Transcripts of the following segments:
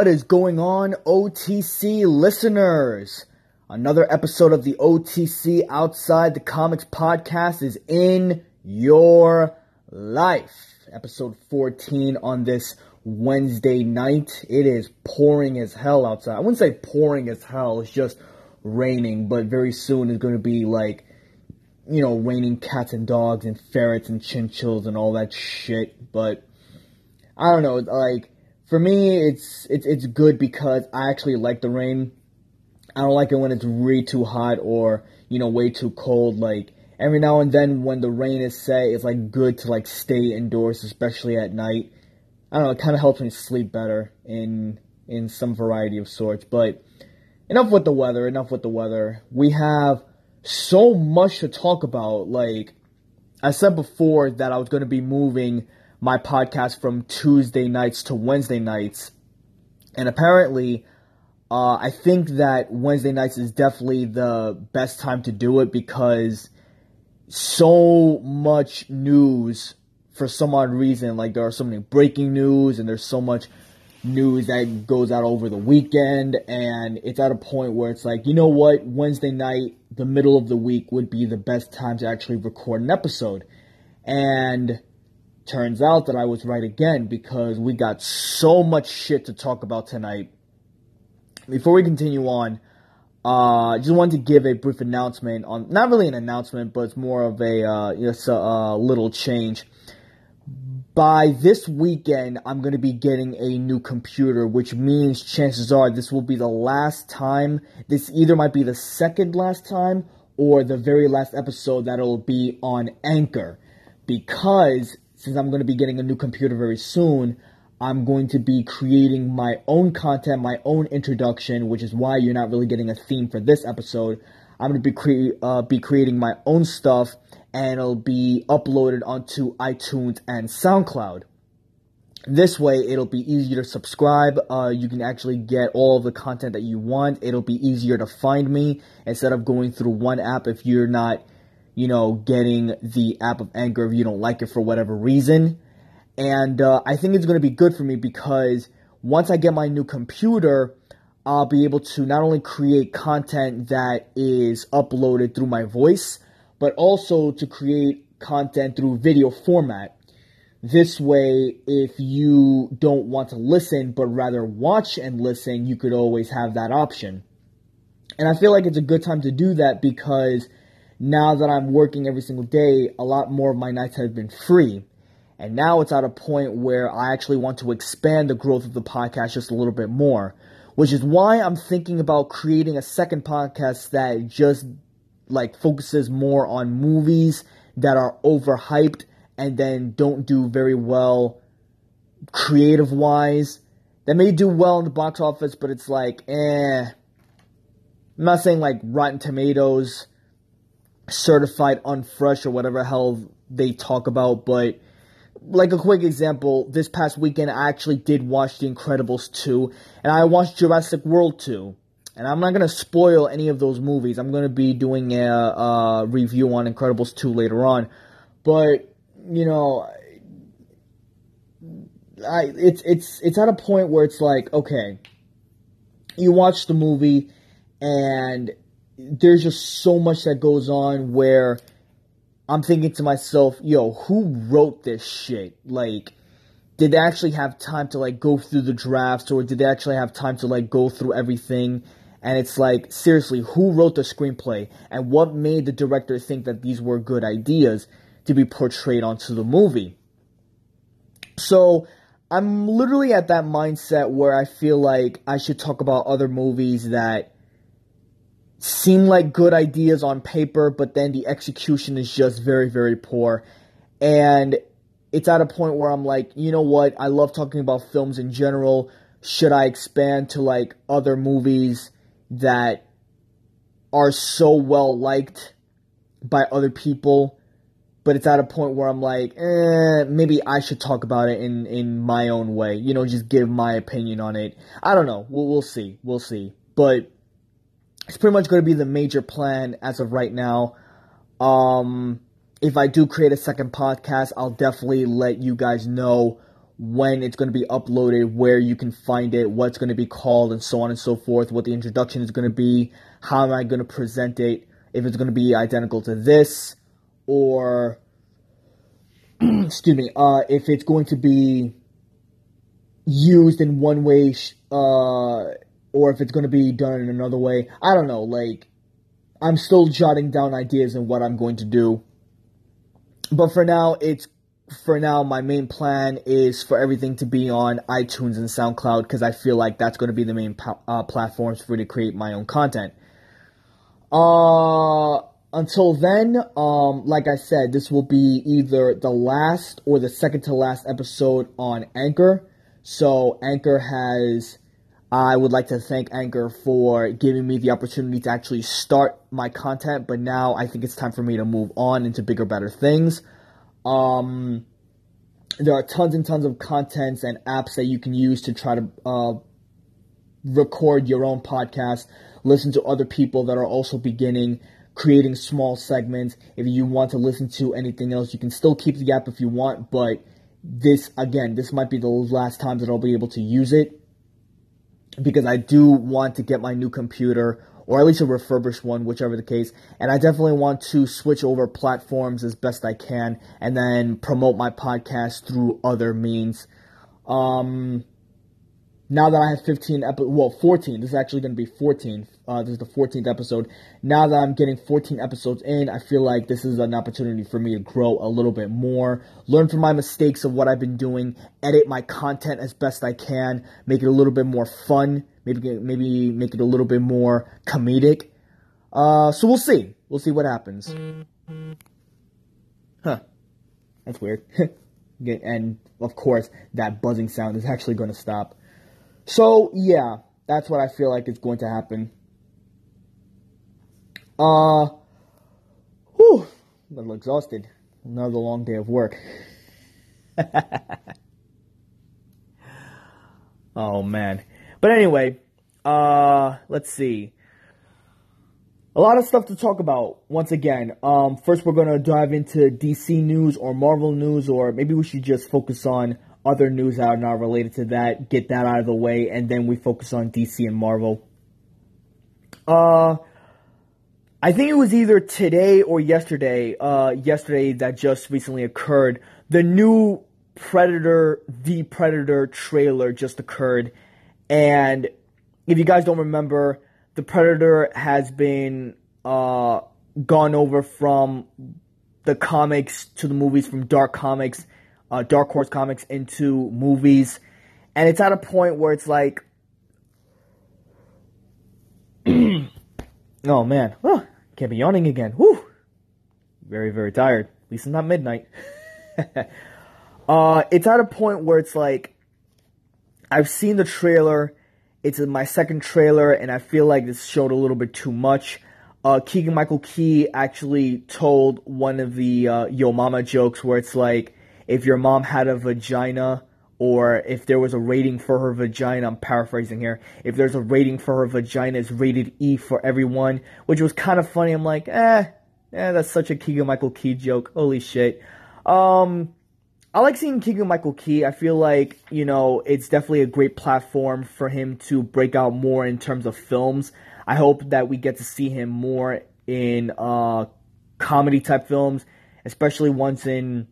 What is going on, OTC listeners? Another episode of the OTC Outside the Comics podcast is in your life. Episode 14 on this Wednesday night. It is pouring as hell outside. I wouldn't say pouring as hell, it's just raining, but very soon it's going to be like, you know, raining cats and dogs and ferrets and chinchills and all that shit. But I don't know, like, for me, it's it's it's good because I actually like the rain. I don't like it when it's way too hot or you know way too cold. Like every now and then when the rain is set, it's like good to like stay indoors, especially at night. I don't know, it kind of helps me sleep better in in some variety of sorts. But enough with the weather. Enough with the weather. We have so much to talk about. Like I said before that I was going to be moving my podcast from Tuesday nights to Wednesday nights. And apparently, uh, I think that Wednesday nights is definitely the best time to do it because so much news for some odd reason. Like there are so many breaking news and there's so much news that goes out over the weekend and it's at a point where it's like, you know what, Wednesday night, the middle of the week would be the best time to actually record an episode. And turns out that I was right again because we got so much shit to talk about tonight. Before we continue on, uh, just wanted to give a brief announcement on, not really an announcement, but it's more of a, uh, a, a little change. By this weekend, I'm going to be getting a new computer, which means chances are this will be the last time. This either might be the second last time or the very last episode that it'll be on Anchor. Because since I'm going to be getting a new computer very soon, I'm going to be creating my own content, my own introduction, which is why you're not really getting a theme for this episode. I'm going to be cre- uh, be creating my own stuff, and it'll be uploaded onto iTunes and SoundCloud. This way, it'll be easier to subscribe. Uh, you can actually get all of the content that you want. It'll be easier to find me instead of going through one app if you're not you know, getting the app of Anchor if you don't like it for whatever reason. And uh, I think it's going to be good for me because once I get my new computer, I'll be able to not only create content that is uploaded through my voice, but also to create content through video format. This way, if you don't want to listen, but rather watch and listen, you could always have that option. And I feel like it's a good time to do that because now that I'm working every single day, a lot more of my nights have been free. And now it's at a point where I actually want to expand the growth of the podcast just a little bit more, which is why I'm thinking about creating a second podcast that just like focuses more on movies that are overhyped and then don't do very well creative wise. They may do well in the box office, but it's like, eh. I'm not saying like Rotten Tomatoes certified unfresh or whatever hell they talk about, but like a quick example, this past weekend I actually did watch The Incredibles 2 and I watched Jurassic World 2. And I'm not going to spoil any of those movies. I'm going to be doing a, a review on Incredibles 2 later on. But, you know, I it's it's it's at a point where it's like, okay, you watch the movie and there's just so much that goes on where I'm thinking to myself, yo, who wrote this shit? Like, did they actually have time to like go through the drafts or did they actually have time to like go through everything? And it's like, seriously, who wrote the screenplay? And what made the director think that these were good ideas to be portrayed onto the movie? So, I'm literally at that mindset where I feel like I should talk about other movies that seem like good ideas on paper, but then the execution is just very, very poor. And it's at a point where I'm like, you know what? I love talking about films in general. Should I expand to like other movies that are so well liked by other people? But it's at a point where I'm like, eh, maybe I should talk about it in, in my own way. You know, just give my opinion on it. I don't know. We'll, we'll see. We'll see. But it's pretty much going to be the major plan as of right now. Um, if I do create a second podcast, I'll definitely let you guys know when it's going to be uploaded, where you can find it, what's going to be called, and so on and so forth, what the introduction is going to be, how am I going to present it, if it's going to be identical to this, or, excuse me, uh, if it's going to be used in one way, uh, or if it's going to be done in another way. I don't know, like, I'm still jotting down ideas and what I'm going to do. But for now, it's for now, my main plan is for everything to be on iTunes and SoundCloud because I feel like that's going to be the main uh, platforms for me to create my own content. Uh, until then, um, like I said, this will be either the last or the second to last episode on Anchor. So Anchor has, I would like to thank Anchor for giving me the opportunity to actually start my content, but now I think it's time for me to move on into bigger, better things. Um, there are tons and tons of contents and apps that you can use to try to uh, record your own podcast, listen to other people that are also beginning, creating small segments. If you want to listen to anything else, you can still keep the app if you want, but this, again, this might be the last time that I'll be able to use it because I do want to get my new computer or at least a refurbished one, whichever the case. And I definitely want to switch over platforms as best I can and then promote my podcast through other means. Um, now that I have 15 epi- well 14 this is actually going to be 14 uh, this is the 14th episode. Now that I'm getting 14 episodes in I feel like this is an opportunity for me to grow a little bit more learn from my mistakes of what I've been doing edit my content as best I can make it a little bit more fun maybe maybe make it a little bit more comedic. Uh, so we'll see. We'll see what happens. Huh. That's weird. And of course that buzzing sound is actually going to stop so, yeah, that's what I feel like is going to happen. Uh, whew, a little exhausted. Another long day of work. oh, man. But anyway, uh, let's see. A lot of stuff to talk about once again. Um, first, we're going to dive into DC news or Marvel news, or maybe we should just focus on other news that are not related to that, get that out of the way, and then we focus on DC and Marvel. Uh, I think it was either today or yesterday, uh, yesterday that just recently occurred. The new Predator, The Predator trailer just occurred, and if you guys don't remember, The Predator has been, uh, gone over from the comics to the movies from Dark Comics uh, Dark Horse comics into movies, and it's at a point where it's like, oh man, oh, can't be yawning again. Whew. Very very tired. At least it's not midnight. uh, it's at a point where it's like, I've seen the trailer. It's my second trailer, and I feel like this showed a little bit too much. Uh, Keegan Michael Key actually told one of the uh, Yo Mama jokes where it's like, if your mom had a vagina or if there was a rating for her vagina, I'm paraphrasing here. If there's a rating for her vagina, it's rated E for everyone, which was kind of funny. I'm like, eh, eh, that's such a Keegan Michael Key joke. Holy shit. Um, I like seeing Keegan Michael Key. I feel like, you know, it's definitely a great platform for him to break out more in terms of films. I hope that we get to see him more in uh, comedy type films, especially once in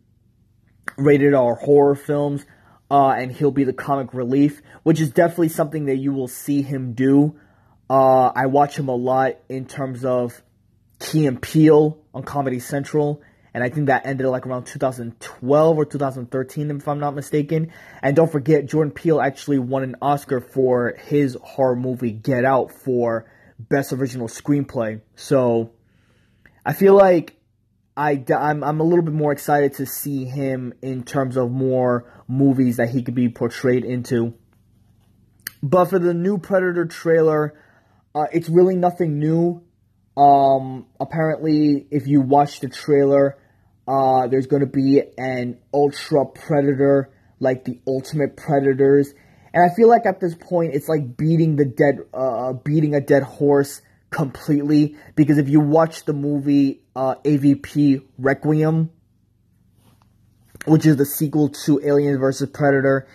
rated R horror films, uh, and he'll be the comic relief, which is definitely something that you will see him do. Uh, I watch him a lot in terms of Key and Peele on Comedy Central, and I think that ended like around 2012 or 2013, if I'm not mistaken. And don't forget, Jordan Peele actually won an Oscar for his horror movie Get Out for Best Original Screenplay. So I feel like I, I'm, I'm a little bit more excited to see him in terms of more movies that he could be portrayed into. But for the new Predator trailer, uh, it's really nothing new. Um, apparently, if you watch the trailer, uh, there's going to be an ultra predator, like the ultimate predators. And I feel like at this point, it's like beating the dead, uh, beating a dead horse completely because if you watch the movie uh, AVP Requiem, which is the sequel to Alien vs. Predator.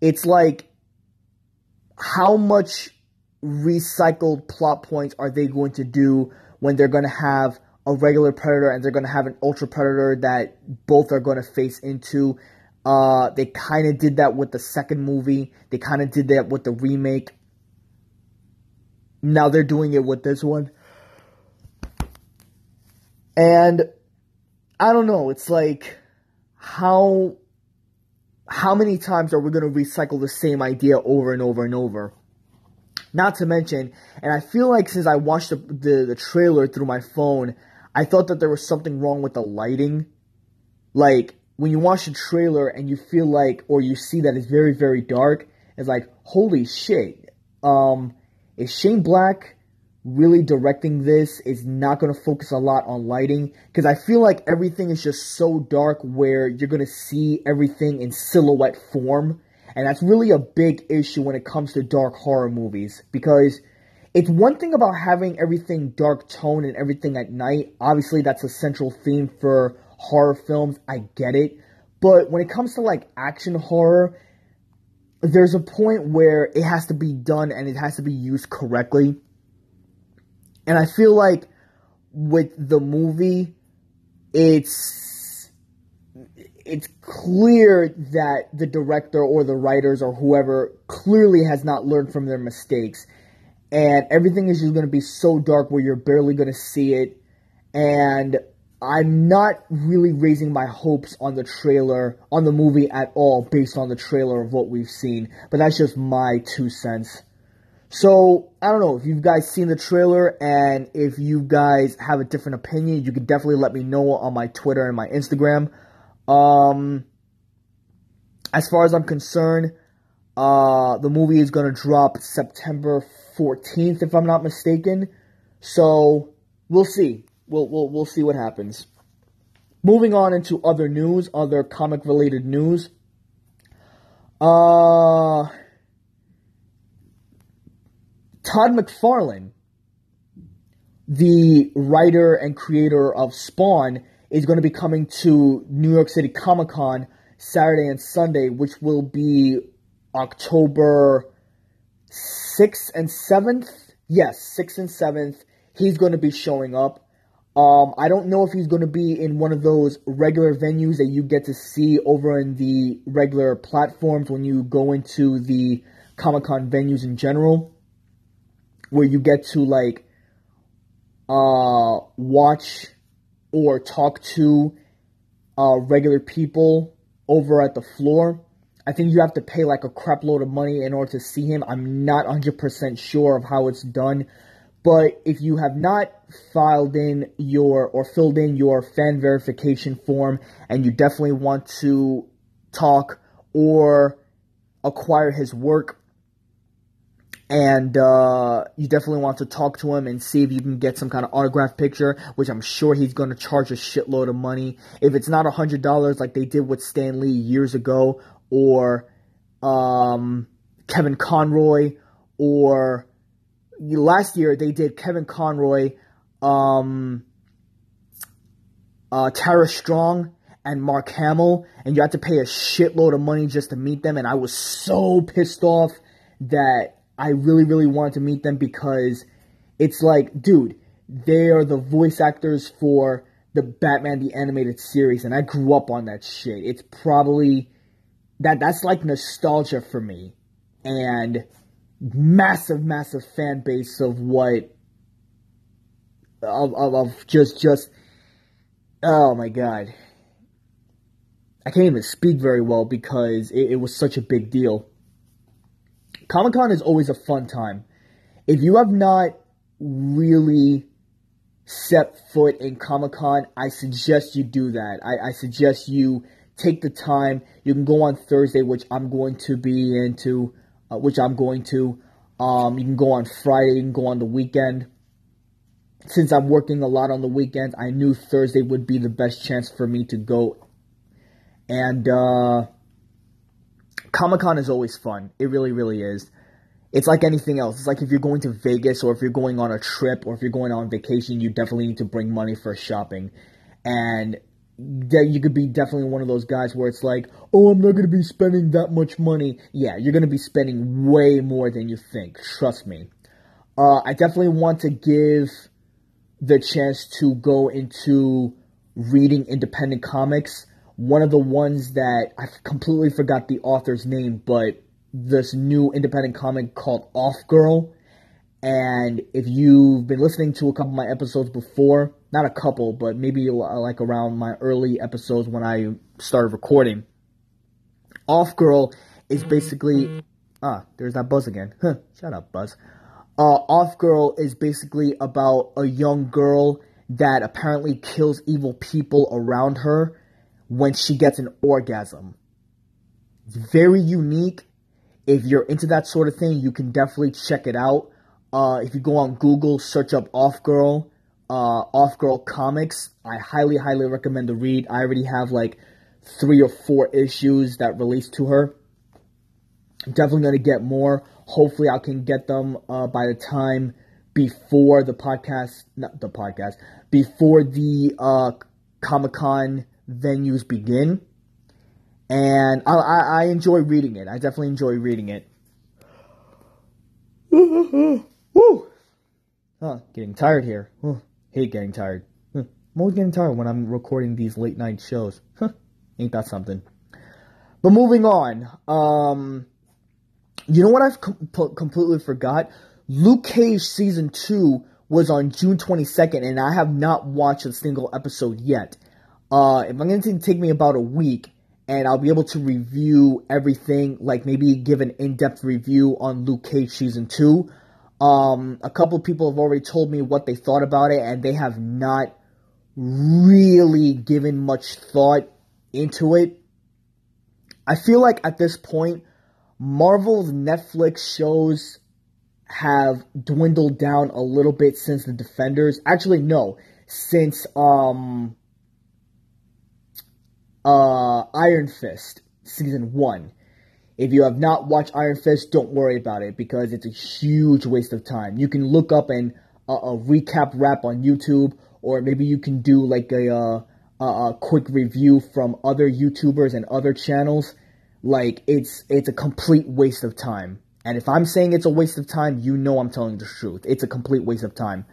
It's like, how much recycled plot points are they going to do when they're going to have a regular predator and they're going to have an ultra predator that both are going to face into? Uh, they kind of did that with the second movie. They kind of did that with the remake. Now they're doing it with this one. And I don't know, it's like how how many times are we going to recycle the same idea over and over and over? Not to mention, and I feel like since I watched the, the, the trailer through my phone, I thought that there was something wrong with the lighting. Like, when you watch the trailer and you feel like, or you see that it's very, very dark, it's like, holy shit. Um, is Shane Black really directing this? Is not going to focus a lot on lighting? Because I feel like everything is just so dark where you're going to see everything in silhouette form. And that's really a big issue when it comes to dark horror movies. Because it's one thing about having everything dark tone and everything at night. Obviously, that's a central theme for horror films. I get it. But when it comes to like action horror, there's a point where it has to be done and it has to be used correctly. And I feel like with the movie, it's it's clear that the director or the writers or whoever clearly has not learned from their mistakes. And everything is just going to be so dark where you're barely going to see it. And I'm not really raising my hopes on the trailer, on the movie at all, based on the trailer of what we've seen. But that's just my two cents. So, I don't know if you guys seen the trailer and if you guys have a different opinion, you can definitely let me know on my Twitter and my Instagram. Um, as far as I'm concerned, uh, the movie is going to drop September 14th, if I'm not mistaken. So, we'll see we'll we'll we'll see what happens. Moving on into other news, other comic related news. Uh Todd McFarlane, the writer and creator of Spawn, is going to be coming to New York City Comic Con Saturday and Sunday, which will be October 6th and 7th. Yes, 6th and 7th. He's going to be showing up. Um, I don't know if he's going to be in one of those regular venues that you get to see over in the regular platforms when you go into the Comic Con venues in general, where you get to like uh, watch or talk to uh, regular people over at the floor. I think you have to pay like a crap load of money in order to see him. I'm not 100% sure of how it's done. But if you have not filed in your or filled in your fan verification form and you definitely want to talk or acquire his work and uh, you definitely want to talk to him and see if you can get some kind of autograph picture, which I'm sure he's going to charge a shitload of money. If it's not a hundred dollars like they did with Stan Lee years ago, or um, Kevin Conroy, or last year they did Kevin Conroy, um, uh, Tara Strong, and Mark Hamill, and you had to pay a shitload of money just to meet them. And I was so pissed off that I really, really wanted to meet them because it's like, dude, they are the voice actors for the Batman the Animated Series, and I grew up on that shit. It's probably that that's like nostalgia for me. And massive, massive fan base of what of, of, of just just oh my god. I can't even speak very well because it, it was such a big deal. Comic Con is always a fun time. If you have not really set foot in Comic Con, I suggest you do that. I, I suggest you take the time. You can go on Thursday, which I'm going to be into uh, which I'm going to. Um, you can go on Friday, you can go on the weekend. Since I'm working a lot on the weekends, I knew Thursday would be the best chance for me to go. And uh, Comic Con is always fun. It really, really is. It's like anything else. It's like if you're going to Vegas or if you're going on a trip or if you're going on vacation, you definitely need to bring money for shopping. And you could be definitely one of those guys where it's like, oh, I'm not going to be spending that much money. Yeah, you're going to be spending way more than you think. Trust me. Uh, I definitely want to give the chance to go into reading independent comics. One of the ones that I completely forgot the author's name, but this new independent comic called Off Girl. And if you've been listening to a couple of my episodes before, not a couple, but maybe like around my early episodes when I started recording, Off Girl is basically ah, there's that buzz again. Shut up, Buzz. Uh, Off Girl is basically about a young girl that apparently kills evil people around her when she gets an orgasm. It's very unique. If you're into that sort of thing, you can definitely check it out. Uh, if you go on Google, search up Off Girl, uh, Off Girl Comics, I highly, highly recommend the read. I already have like three or four issues that released to her. I'm definitely going to get more. Hopefully, I can get them uh, by the time before the podcast, not the podcast, before the uh, Comic Con venues begin. And I, I, I, enjoy reading it. I definitely enjoy reading it. Woo! Huh, getting tired here. Huh, hate getting tired. Huh, I'm always getting tired when I'm recording these late night shows. Huh, ain't that something? But moving on. Um, you know what I've com- completely forgot? Luke Cage season 2 was on June 22nd, and I have not watched a single episode yet. Uh, if I'm going to take me about a week, and I'll be able to review everything, like maybe give an in-depth review on Luke Cage season 2. Um, a couple people have already told me what they thought about it, and they have not really given much thought into it. I feel like at this point, Marvel's Netflix shows have dwindled down a little bit since the Defenders. Actually, no, since um uh Iron Fist season 1. If you have not watched Iron Fist, don't worry about it because it's a huge waste of time. You can look up uh, a recap wrap on YouTube, or maybe you can do like a, uh, a quick review from other YouTubers and other channels like it's it's a complete waste of time. And if I'm saying it's a waste of time, you know I'm telling the truth. It's a complete waste of time.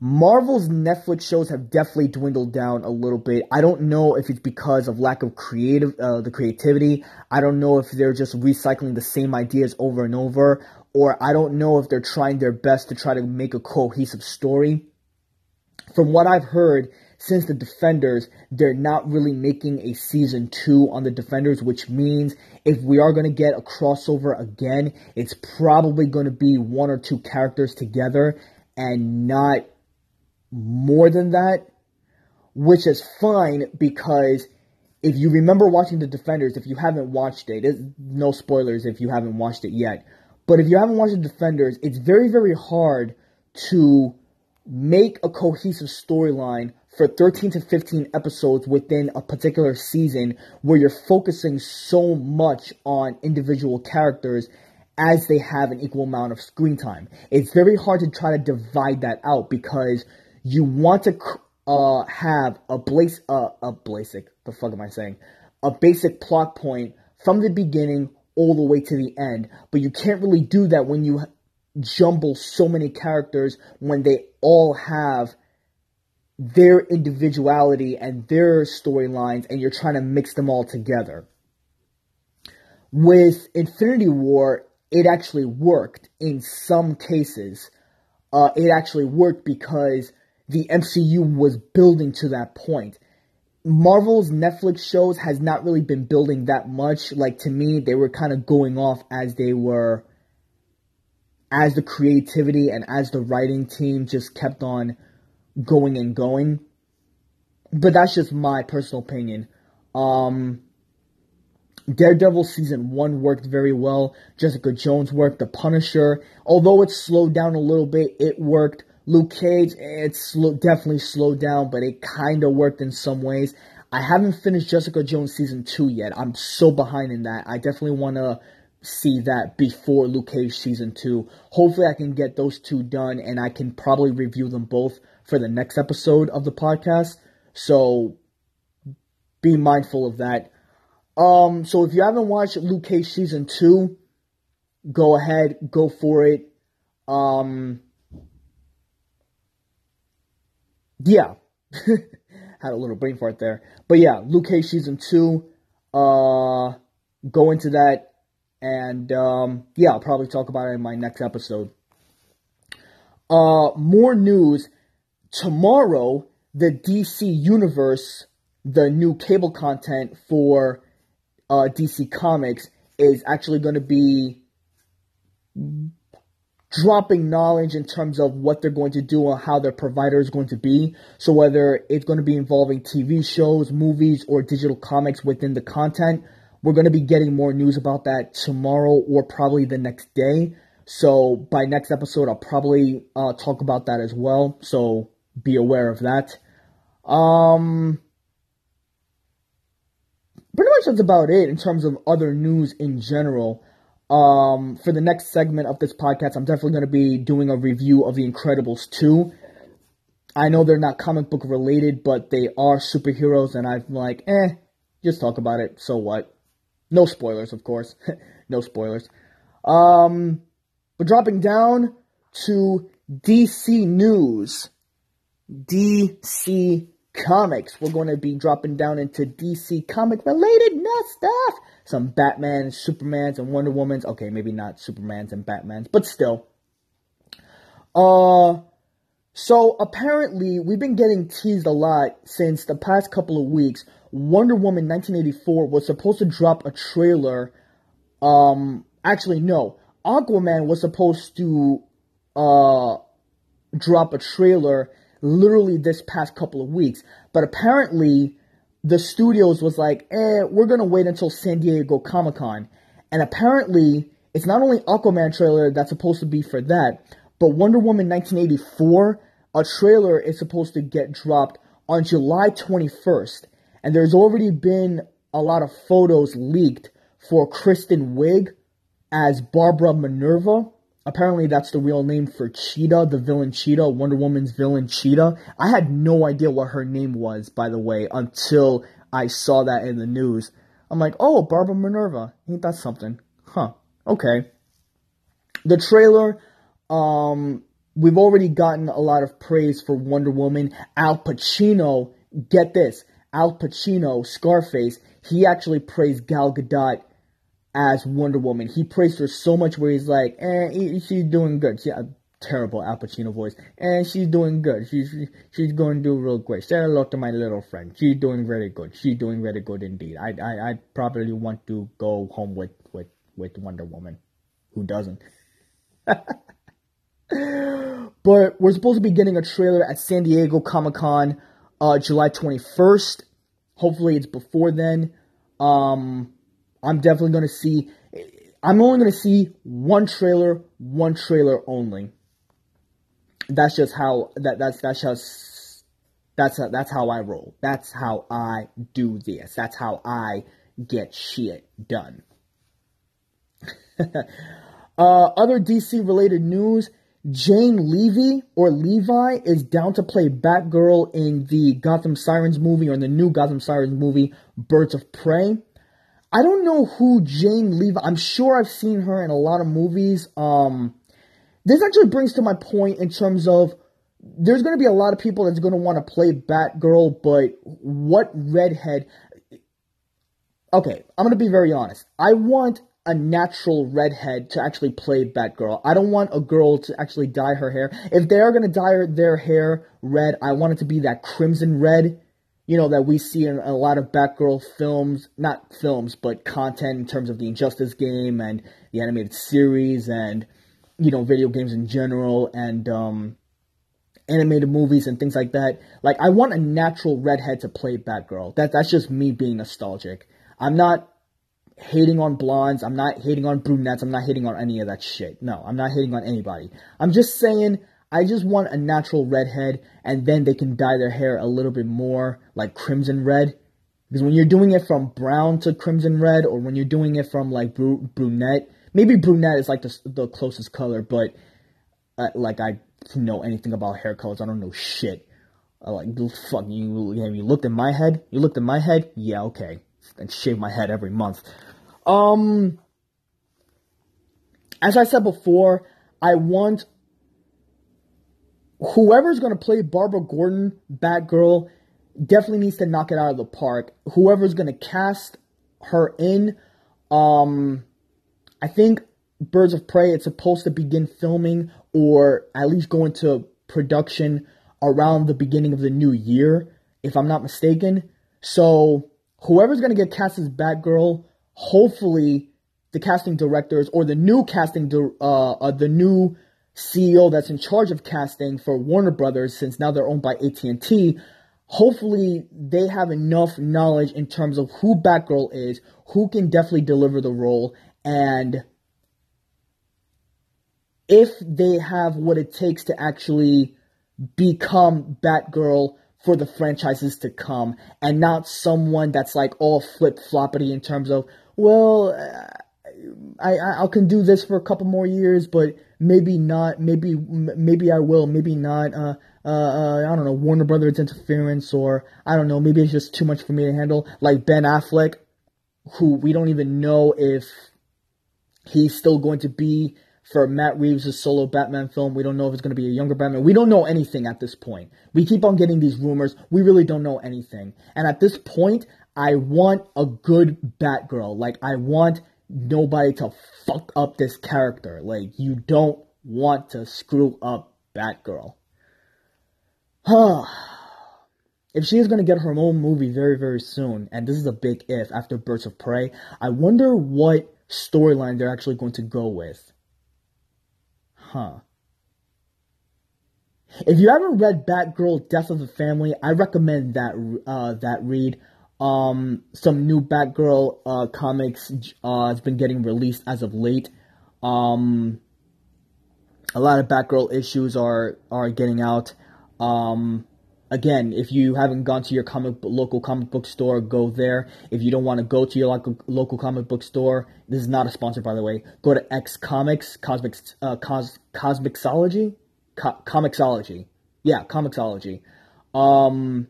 Marvel's Netflix shows have definitely dwindled down a little bit. I don't know if it's because of lack of creative, uh, the creativity. I don't know if they're just recycling the same ideas over and over, or I don't know if they're trying their best to try to make a cohesive story. From what I've heard, since the Defenders, they're not really making a season two on the Defenders, which means if we are going to get a crossover again, it's probably going to be one or two characters together and not more than that, which is fine because if you remember watching the Defenders, if you haven't watched it, no spoilers if you haven't watched it yet, but if you haven't watched the Defenders, it's very, very hard to make a cohesive storyline for 13 to 15 episodes within a particular season where you're focusing so much on individual characters as they have an equal amount of screen time. It's very hard to try to divide that out because you want to uh, have a blaze, uh, a basic, the fuck am I saying? A basic plot point from the beginning all the way to the end, but you can't really do that when you jumble so many characters when they all have their individuality and their storylines and you're trying to mix them all together. With Infinity War, it actually worked in some cases. Uh, it actually worked because the MCU was building to that point. Marvel's Netflix shows has not really been building that much. Like to me, they were kind of going off as they were, as the creativity and as the writing team just kept on going and going. But that's just my personal opinion. Um, Daredevil season one worked very well. Jessica Jones worked. The Punisher, although it slowed down a little bit, it worked. Luke Cage, it's definitely slowed down, but it kind of worked in some ways. I haven't finished Jessica Jones season two yet. I'm so behind in that. I definitely want to see that before Luke Cage season two. Hopefully, I can get those two done, and I can probably review them both for the next episode of the podcast. So be mindful of that. Um, so if you haven't watched Luke Cage season two, go ahead, go for it. Um, yeah, had a little brain fart there, but yeah, Luke Cage season two. Uh, go into that, and um, yeah, I'll probably talk about it in my next episode. Uh, more news tomorrow. The DC Universe, the new cable content for uh, DC Comics, is actually going to be dropping knowledge in terms of what they're going to do and how their provider is going to be. So whether it's going to be involving TV shows, movies, or digital comics within the content, we're going to be getting more news about that tomorrow or probably the next day. So by next episode, I'll probably uh, talk about that as well. So be aware of that. Um, pretty much that's about it in terms of other news in general. Um, for the next segment of this podcast, I'm definitely going to be doing a review of The Incredibles 2. I know they're not comic book related, but they are superheroes, and I'm like, eh, just talk about it. So what? No spoilers, of course. no spoilers. Um, but dropping down to DC News, DC Comics. We're going to be dropping down into DC comic related stuff. Some Batman, Supermans, and Wonder Woman's. Okay, maybe not Supermans and Batman's, but still. Uh, so apparently we've been getting teased a lot since the past couple of weeks. Wonder Woman 1984 was supposed to drop a trailer. Um, actually no, Aquaman was supposed to uh drop a trailer literally this past couple of weeks. But apparently, the studios was like, eh, we're gonna wait until San Diego Comic Con. And apparently, it's not only Aquaman trailer that's supposed to be for that, but Wonder Woman 1984, a trailer is supposed to get dropped on July 21st. And there's already been a lot of photos leaked for Kristen Wiig as Barbara Minerva Apparently, that's the real name for Cheetah, the villain Cheetah, Wonder Woman's villain Cheetah. I had no idea what her name was, by the way, until I saw that in the news. I'm like, oh, Barbara Minerva. Ain't that something? Huh. Okay. The trailer, um, we've already gotten a lot of praise for Wonder Woman. Al Pacino, get this, Al Pacino, Scarface, he actually praised Gal Gadot as Wonder Woman. He praised her so much where he's like, eh, she's doing good. She, a terrible Al Pacino voice. And she's doing good. She's she's going to do real great. Say hello to my little friend. She's doing very good. She's doing very good indeed. I I I probably want to go home with with with Wonder Woman. Who doesn't? but we're supposed to be getting a trailer at San Diego Comic Con, uh, July 21st. Hopefully, it's before then. Um, I'm definitely going to see. I'm only going to see one trailer, one trailer only. That's just how that that's that's just that's a, that's how I roll. That's how I do this. That's how I get shit done. uh, other DC related news: Jane Levy or Levi is down to play Batgirl in the Gotham Sirens movie or in the new Gotham Sirens movie, Birds of Prey. I don't know who Jane Levi. I'm sure I've seen her in a lot of movies. Um, this actually brings to my point in terms of there's going to be a lot of people that's going to want to play Batgirl, but what redhead? Okay, I'm going to be very honest. I want a natural redhead to actually play Batgirl. I don't want a girl to actually dye her hair. If they are going to dye their hair red, I want it to be that crimson red you know, that we see in a lot of Batgirl films, not films, but content in terms of the Injustice game and the animated series and, you know, video games in general and, um, animated movies and things like that. Like, I want a natural redhead to play Batgirl. That, that's just me being nostalgic. I'm not hating on blondes. I'm not hating on brunettes. I'm not hating on any of that shit. No, I'm not hating on anybody. I'm just saying I just want a natural redhead, and then they can dye their hair a little bit more like crimson red. Because when you're doing it from brown to crimson red, or when you're doing it from like br- brunette, maybe brunette is like the, the closest color, but uh, like I know anything about hair colors, I don't know shit. I like, fuck, you, you looked in my head? You looked in my head? Yeah, okay. And shave my head every month. Um, as I said before, I want whoever's going to play Barbara Gordon, Batgirl, definitely needs to knock it out of the park. Whoever's going to cast her in, um, I think Birds of Prey, it's supposed to begin filming or at least go into production around the beginning of the new year, if I'm not mistaken. So, whoever's going to get cast as Batgirl, hopefully the casting directors or the new casting, uh, uh, the new CEO that's in charge of casting for Warner Brothers, since now they're owned by AT&T, hopefully they have enough knowledge in terms of who Batgirl is, who can definitely deliver the role, and if they have what it takes to actually become Batgirl for the franchises to come, and not someone that's like all flip floppity in terms of, well, I, I I can do this for a couple more years, but maybe not. Maybe maybe I will. Maybe not. Uh, uh, uh, I don't know. Warner Brothers interference, or I don't know. Maybe it's just too much for me to handle. Like Ben Affleck, who we don't even know if he's still going to be for Matt Reeves' solo Batman film. We don't know if it's going to be a younger Batman. We don't know anything at this point. We keep on getting these rumors. We really don't know anything. And at this point, I want a good Batgirl. Like, I want nobody to fuck up this character. Like, you don't want to screw up Batgirl. if she is going to get her own movie very, very soon, and this is a big if after Birds of Prey, I wonder what storyline they're actually going to go with. Huh. If you haven't read Batgirl Death of the Family, I recommend that uh, that read. Um, some new Batgirl uh, comics uh, has been getting released as of late. Um, a lot of Batgirl issues are are getting out. Um, again, if you haven't gone to your comic local comic book store, go there. If you don't want to go to your local local comic book store, this is not a sponsor, by the way. Go to X Comics, Cosmic uh, Cos Cosmixology, Co- Comixology, yeah, Comixology. Um,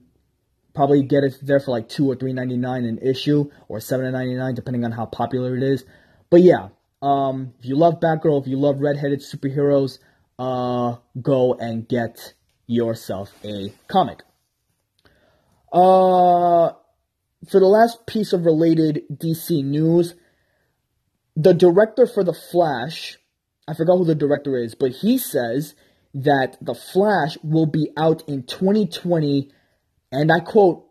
Probably get it there for like two or three ninety nine an issue, or seven ninety nine depending on how popular it is. But yeah, um, if you love Batgirl, if you love redheaded superheroes, uh, go and get yourself a comic. Uh, for the last piece of related DC news, the director for The Flash, I forgot who the director is, but he says that The Flash will be out in 2020 and I quote,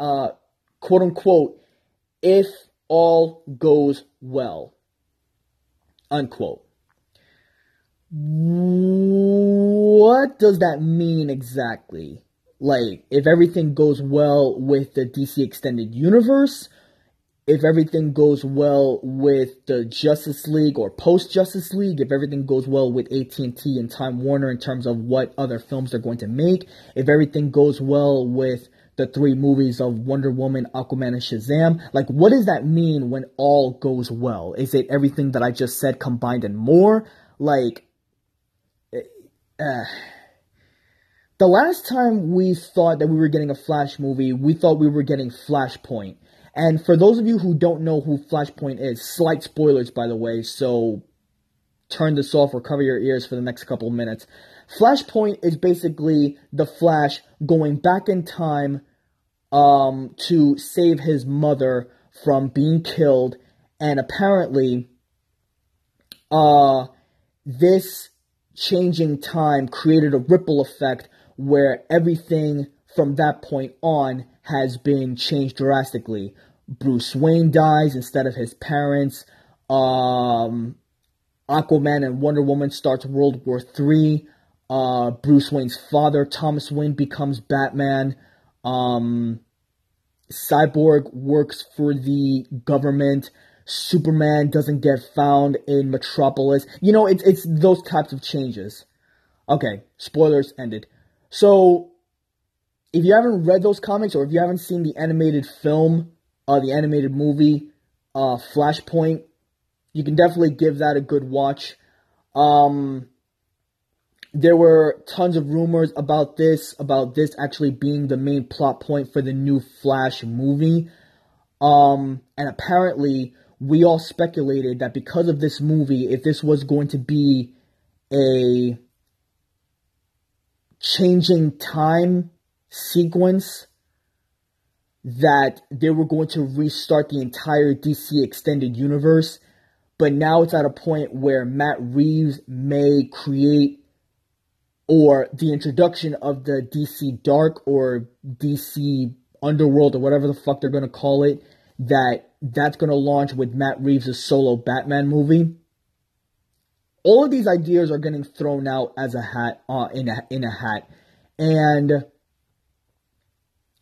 uh, quote unquote, if all goes well, unquote. What does that mean exactly? Like, if everything goes well with the DC Extended Universe, if everything goes well with the Justice League or post Justice League, if everything goes well with AT&T and Time Warner in terms of what other films they're going to make, if everything goes well with the three movies of Wonder Woman, Aquaman, and Shazam, like what does that mean when all goes well? Is it everything that I just said combined and more? Like, uh, the last time we thought that we were getting a Flash movie, we thought we were getting Flashpoint and for those of you who don't know who Flashpoint is, slight spoilers by the way, so turn this off or cover your ears for the next couple minutes. Flashpoint is basically the Flash going back in time um, to save his mother from being killed, and apparently, uh, this changing time created a ripple effect where everything from that point on has been changed drastically. Bruce Wayne dies instead of his parents. Um, Aquaman and Wonder Woman starts World War III. Uh, Bruce Wayne's father, Thomas Wayne, becomes Batman. Um, Cyborg works for the government. Superman doesn't get found in Metropolis. You know, it's it's those types of changes. Okay, spoilers ended. So, if you haven't read those comics or if you haven't seen the animated film uh, the animated movie uh, Flashpoint. You can definitely give that a good watch. Um, there were tons of rumors about this, about this actually being the main plot point for the new Flash movie. Um, and apparently, we all speculated that because of this movie, if this was going to be a changing time sequence, that they were going to restart the entire DC extended universe. But now it's at a point where Matt Reeves may create or the introduction of the DC Dark or DC Underworld or whatever the fuck they're going to call it that that's going to launch with Matt Reeves' solo Batman movie. All of these ideas are getting thrown out as a hat uh, in a in a hat, and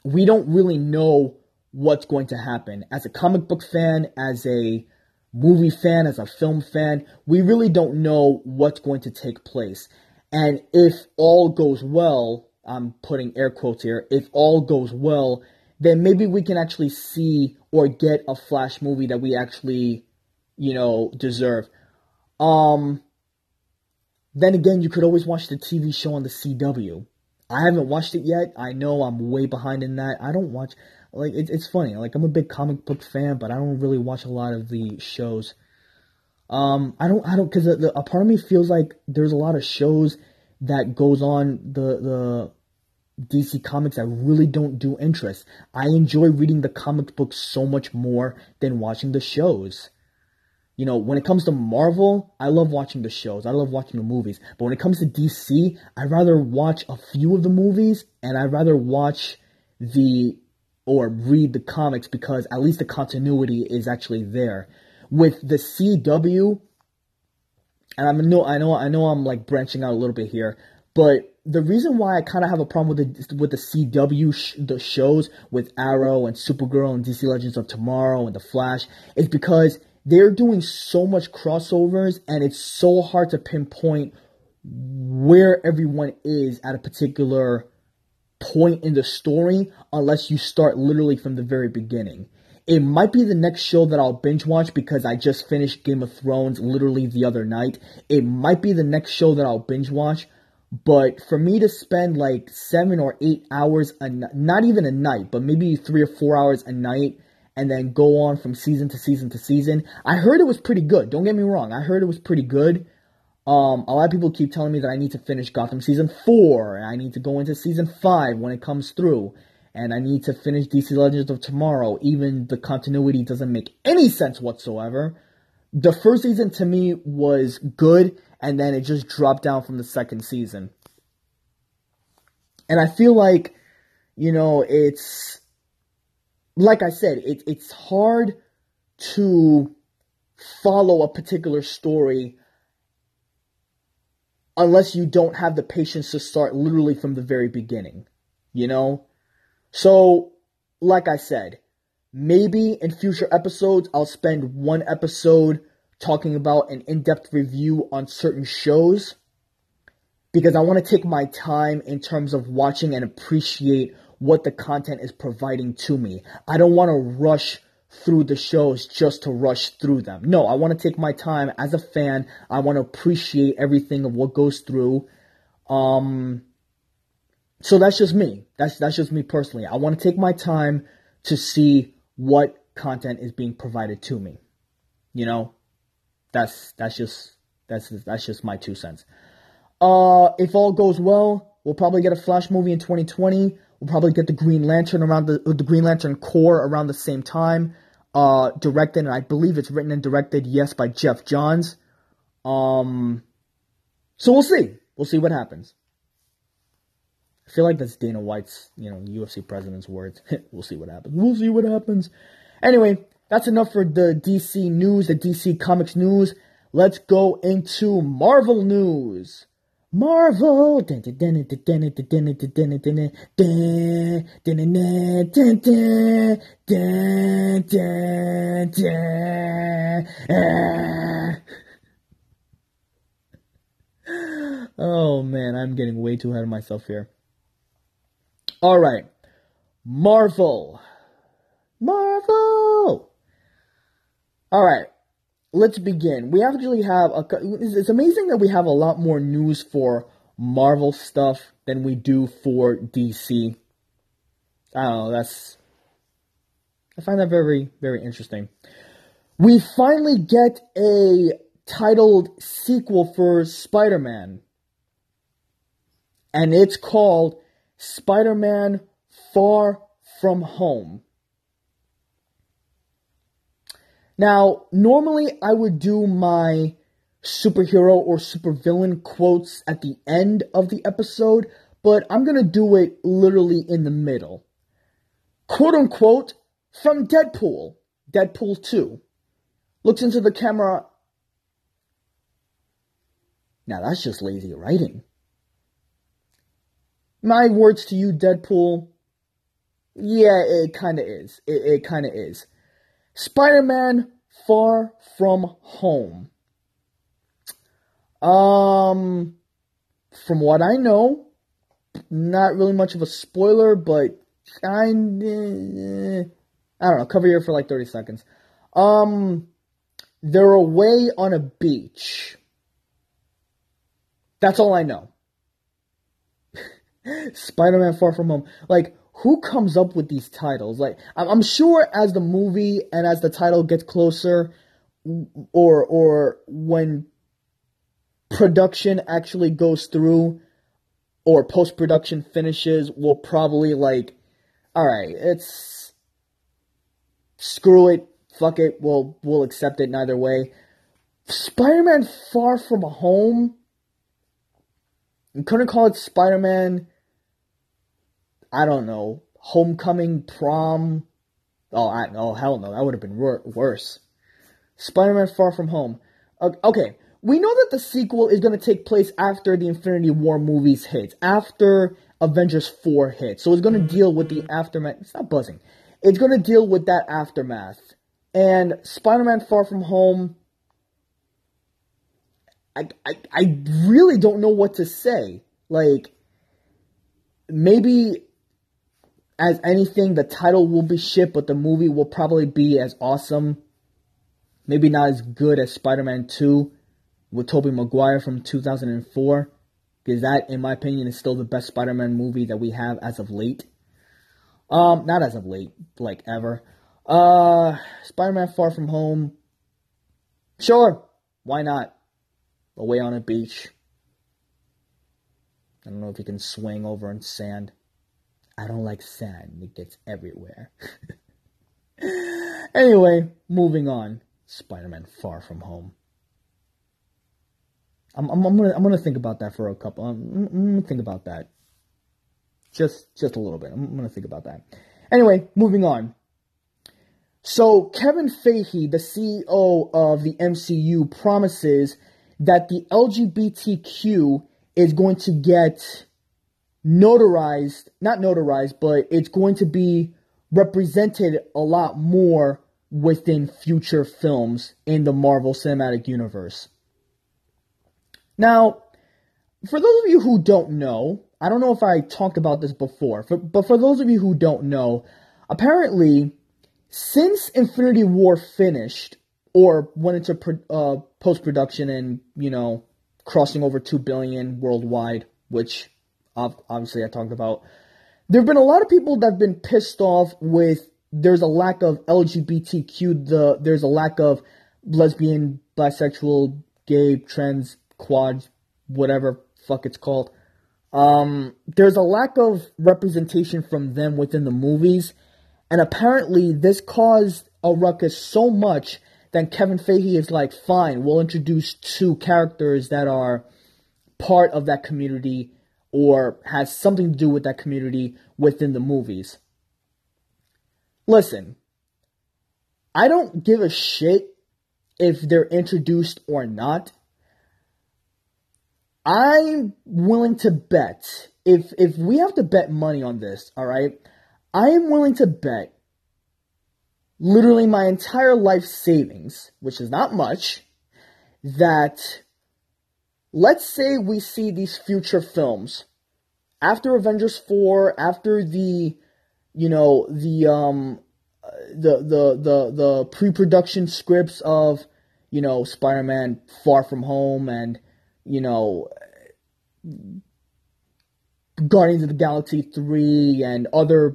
we don't really know what's going to happen. As a comic book fan, as a movie fan, as a film fan, we really don't know what's going to take place. And if all goes well, I'm putting air quotes here, if all goes well, then maybe we can actually see or get a Flash movie that we actually, you know, deserve. Um, then again, you could always watch the TV show on the CW. I haven't watched it yet. I know I'm way behind in that. I don't watch like it's it's funny. Like I'm a big comic book fan, but I don't really watch a lot of the shows. Um, I don't I don't because a part of me feels like there's a lot of shows that goes on the the DC Comics that really don't do interest. I enjoy reading the comic books so much more than watching the shows. You know, when it comes to Marvel, I love watching the shows. I love watching the movies. But when it comes to DC, I'd rather watch a few of the movies and I'd rather watch the or read the comics because at least the continuity is actually there. With the CW, and I know I know I know I'm like branching out a little bit here, but the reason why I kind of have a problem with the with the CW sh- the shows with Arrow and Supergirl and DC Legends of Tomorrow and The Flash is because they're doing so much crossovers and it's so hard to pinpoint where everyone is at a particular point in the story unless you start literally from the very beginning. It might be the next show that I'll binge watch because I just finished Game of Thrones literally the other night. It might be the next show that I'll binge watch but for me to spend like seven or eight hours, a, not even a night, but maybe three or four hours a night, and then go on from season to season to season, I heard it was pretty good. Don't get me wrong, I heard it was pretty good. Um, a lot of people keep telling me that I need to finish Gotham season four, and I need to go into season five when it comes through, and I need to finish DC Legends of Tomorrow. Even the continuity doesn't make any sense whatsoever. The first season to me was good and then it just dropped down from the second season. And I feel like, you know, it's like I said, it, it's hard to follow a particular story unless you don't have the patience to start literally from the very beginning, you know? So, like I said, maybe in future episodes I'll spend one episode talking about an in depth review on certain shows because I want to take my time in terms of watching and appreciate what the content is providing to me. I don't want to rush through the shows just to rush through them. No, I want to take my time as a fan. I want to appreciate everything of what goes through. Um so that's just me. That's that's just me personally. I want to take my time to see what content is being provided to me. You know, that's that's just that's that's just my two cents. Uh, if all goes well, we'll probably get a Flash movie in 2020. We'll probably get the Green Lantern around the the Green Lantern Corps around the same time. Uh, directed and I believe it's written and directed, yes, by Geoff Johns. Um, so we'll see. We'll see what happens. I feel like that's Dana White's, you know, UFC president's words. we'll see what happens. We'll see what happens. Anyway, that's enough for the DC news, the DC Comics news. Let's go into Marvel news. Marvel. Oh man, I'm getting way too ahead of myself here. All right. Marvel. Marvel. All right, let's begin. We actually have a. It's amazing that we have a lot more news for Marvel stuff than we do for DC. I don't know, that's I find that very, very interesting. We finally get a titled sequel for Spider Man. And it's called Spider Man Far From Home. Now, normally I would do my superhero or supervillain quotes at the end of the episode, but I'm gonna do it literally in the middle. Quote unquote, from Deadpool, Deadpool 2, looks into the camera. Now that's just lazy writing. My words to you, Deadpool. Yeah, it kinda is. It, it kinda is. Spider Man Far From Home. Um, from what I know, not really much of a spoiler, but kind of. I don't know, cover here for like 30 seconds. Um, they're away on a beach. That's all I know. Spider Man Far From Home. Like, who comes up with these titles? Like, I'm sure as the movie and as the title gets closer, or or when production actually goes through, or post production finishes, we'll probably like, all right, it's screw it, fuck it, we'll we'll accept it neither way. Spider-Man Far From Home. You couldn't call it Spider-Man. I don't know. Homecoming Prom. Oh, I, oh hell no, that would have been wor- worse. Spider-Man Far From Home. Okay, we know that the sequel is going to take place after the Infinity War movies hit, after Avengers 4 hit. So it's going to deal with the aftermath. Stop buzzing it's going to deal with that aftermath. And Spider-Man Far From Home, I, I, I really don't know what to say. Like, maybe as anything, the title will be shit, but the movie will probably be as awesome. Maybe not as good as Spider-Man 2 with Tobey Maguire from 2004. Because that, in my opinion, is still the best Spider-Man movie that we have as of late. Um, not as of late, like ever. Uh, Spider-Man Far From Home. Sure, why not? Away on a beach. I don't know if you can swing over in sand. I don't like sand. It gets everywhere. anyway, moving on. Spider-Man Far From Home. I'm, I'm, I'm, gonna I'm gonna think about that for a couple. I'm, I'm gonna think about that just just a little bit. I'm gonna think about that. Anyway, moving on. So Kevin Feige, the CEO of the MCU, promises that the LGBTQ is going to get notarized, not notarized, but it's going to be represented a lot more within future films in the Marvel Cinematic Universe. Now, for those of you who don't know, I don't know if I talked about this before, for, but for those of you who don't know, apparently, since Infinity War finished or went into uh, post production and you know crossing over two billion worldwide, which obviously I talked about, there have been a lot of people that've been pissed off with there's a lack of LGBTQ, the there's a lack of lesbian, bisexual, gay, trans, quad, whatever fuck it's called. Um, there's a lack of representation from them within the movies, and apparently this caused a ruckus so much that Kevin Feige is like, fine, we'll introduce two characters that are part of that community or has something to do with that community within the movies. Listen, I don't give a shit if they're introduced or not. I'm willing to bet if if we have to bet money on this, all right? I am willing to bet literally my entire life savings, which is not much, that let's say we see these future films after Avengers 4, after the you know, the um the the the the pre-production scripts of, you know, Spider-Man Far From Home and you know, Guardians of the Galaxy 3 and other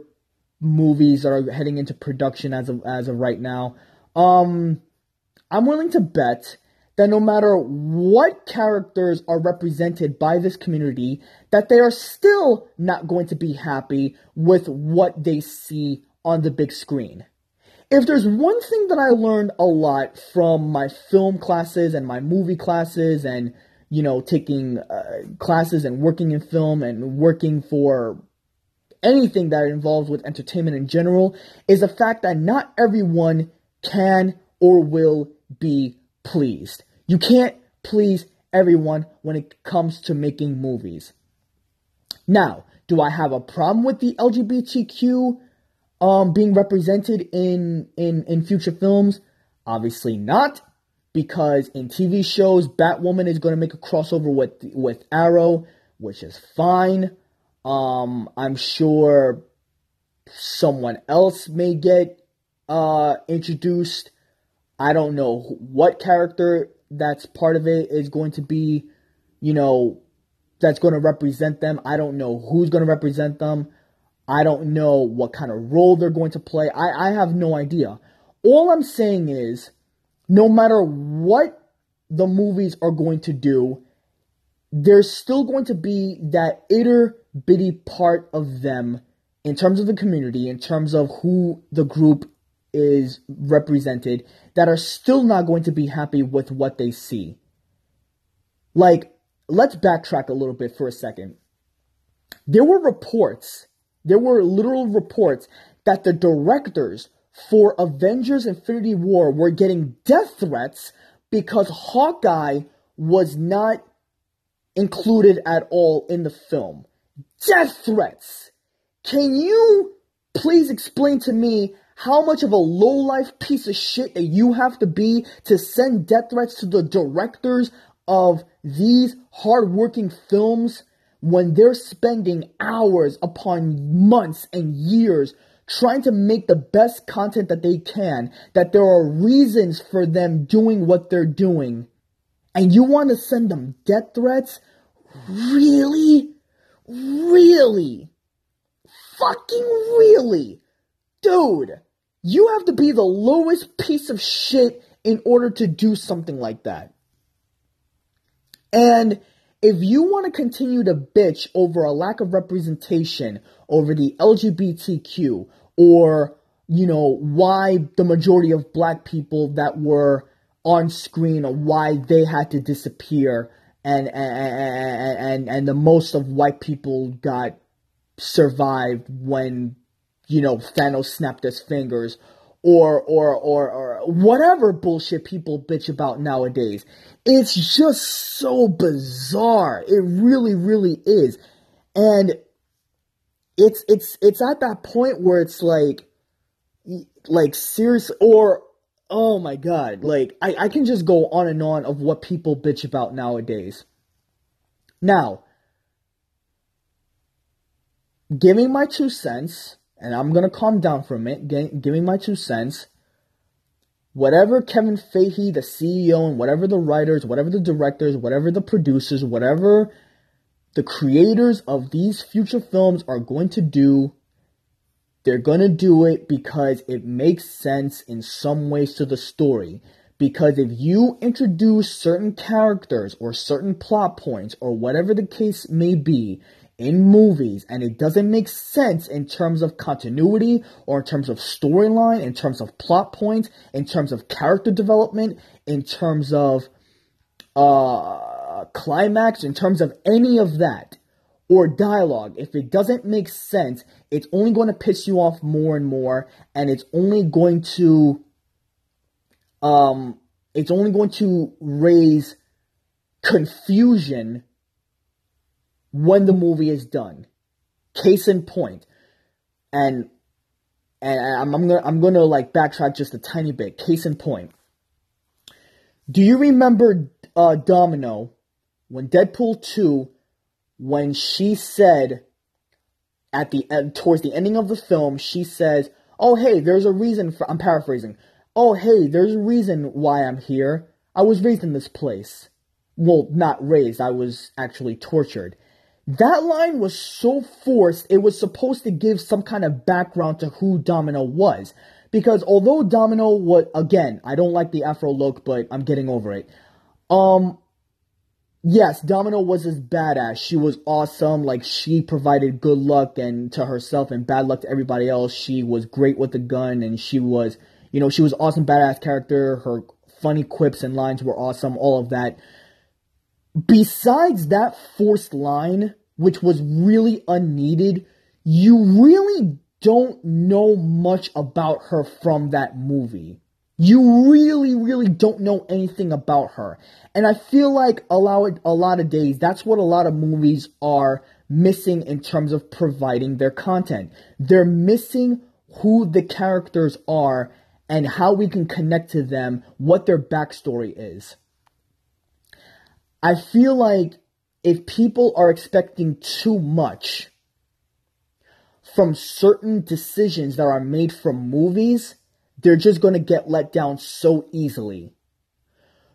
movies that are heading into production as of as of right now. Um I'm willing to bet that no matter what characters are represented by this community, that they are still not going to be happy with what they see on the big screen. If there's one thing that I learned a lot from my film classes and my movie classes and, you know, taking uh, classes and working in film and working for anything that involves with entertainment in general is the fact that not everyone can or will be pleased. You can't please everyone when it comes to making movies. Now, do I have a problem with the LGBTQ um, being represented in, in, in future films? Obviously not, because in TV shows, Batwoman is going to make a crossover with, with Arrow, which is fine. Um, I'm sure someone else may get uh, introduced. I don't know what character that's part of it is going to be, you know, that's going to represent them. I don't know who's going to represent them. I don't know what kind of role they're going to play. I, I have no idea. All I'm saying is, no matter what the movies are going to do, there's still going to be that itty bitty part of them in terms of the community, in terms of who the group is represented that are still not going to be happy with what they see. Like, let's backtrack a little bit for a second. There were reports, there were literal reports that the directors for Avengers Infinity War were getting death threats because Hawkeye was not included at all in the film. Death threats! Can you please explain to me how much of a low-life piece of shit that you have to be to send death threats to the directors of these hardworking films when they're spending hours upon months and years trying to make the best content that they can, that there are reasons for them doing what they're doing, and you want to send them death threats? Really? Really? Fucking really? Dude, you have to be the lowest piece of shit in order to do something like that. And if you want to continue to bitch over a lack of representation over the LGBTQ or, you know, why the majority of black people that were on screen or why they had to disappear and and and, and the most of white people got survived when you know, Thanos snapped his fingers, or, or, or, or whatever bullshit people bitch about nowadays. It's just so bizarre. It really, really is. And it's, it's, it's at that point where it's like, like seriously, or, oh my god, like, I, I can just go on and on of what people bitch about nowadays. Now, giving my two cents, and I'm gonna calm down for a minute, giving my two cents. Whatever Kevin Feige, the CEO, and whatever the writers, whatever the directors, whatever the producers, whatever the creators of these future films are going to do, they're gonna do it because it makes sense in some ways to the story. Because if you introduce certain characters or certain plot points or whatever the case may be in movies and it doesn't make sense in terms of continuity or in terms of storyline, in terms of plot points, in terms of character development, in terms of uh, climax, in terms of any of that, or dialogue, if it doesn't make sense, it's only going to piss you off more and more, and it's only going to, um, it's only going to raise confusion when the movie is done. Case in point, and and I'm, I'm gonna I'm gonna like backtrack just a tiny bit. Case in point. Do you remember uh, Domino when Deadpool two, when she said at the end towards the ending of the film, she says, "Oh hey, there's a reason for." I'm paraphrasing. Oh hey, there's a reason why I'm here. I was raised in this place. well, not raised, I was actually tortured. That line was so forced, it was supposed to give some kind of background to who Domino was. Because although Domino was, again, I don't like the afro look, but I'm getting over it. Um, yes, Domino was as badass. She was awesome. Like, she provided good luck and to herself and bad luck to everybody else. She was great with the gun and she was, you know, she was awesome, badass character. Her funny quips and lines were awesome, all of that. Besides that forced line, which was really unneeded, you really don't know much about her from that movie. You really, really don't know anything about her. And I feel like a lot, a lot of days, that's what a lot of movies are missing in terms of providing their content. They're missing who the characters are and how we can connect to them, what their backstory is. I feel like if people are expecting too much from certain decisions that are made from movies, they're just going to get let down so easily.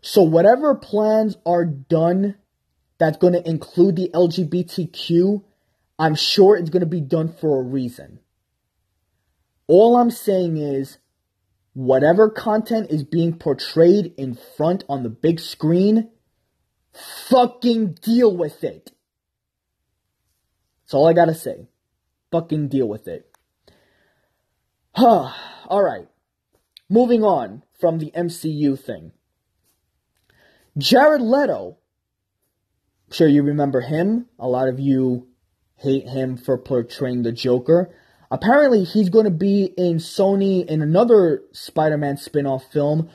So, whatever plans are done that's going to include the LGBTQ, I'm sure it's going to be done for a reason. All I'm saying is, whatever content is being portrayed in front on the big screen, fucking deal with it. That's all I gotta say. Fucking deal with it. Huh. Alright. Moving on from the MCU thing. Jared Leto. I'm sure you remember him. A lot of you hate him for portraying the Joker. Apparently, he's going to be in Sony in another Spider Man spin off film,